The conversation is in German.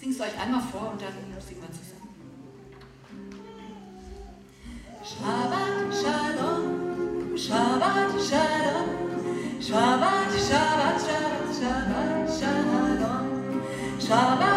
singe es euch einmal vor und dann singen wir zusammen. Shabbat Shalom, Shabbat Shalom, Shabbat, Shabbat, Shabbat, Shabbat Shalom, Shabbat Shalom, Shabbat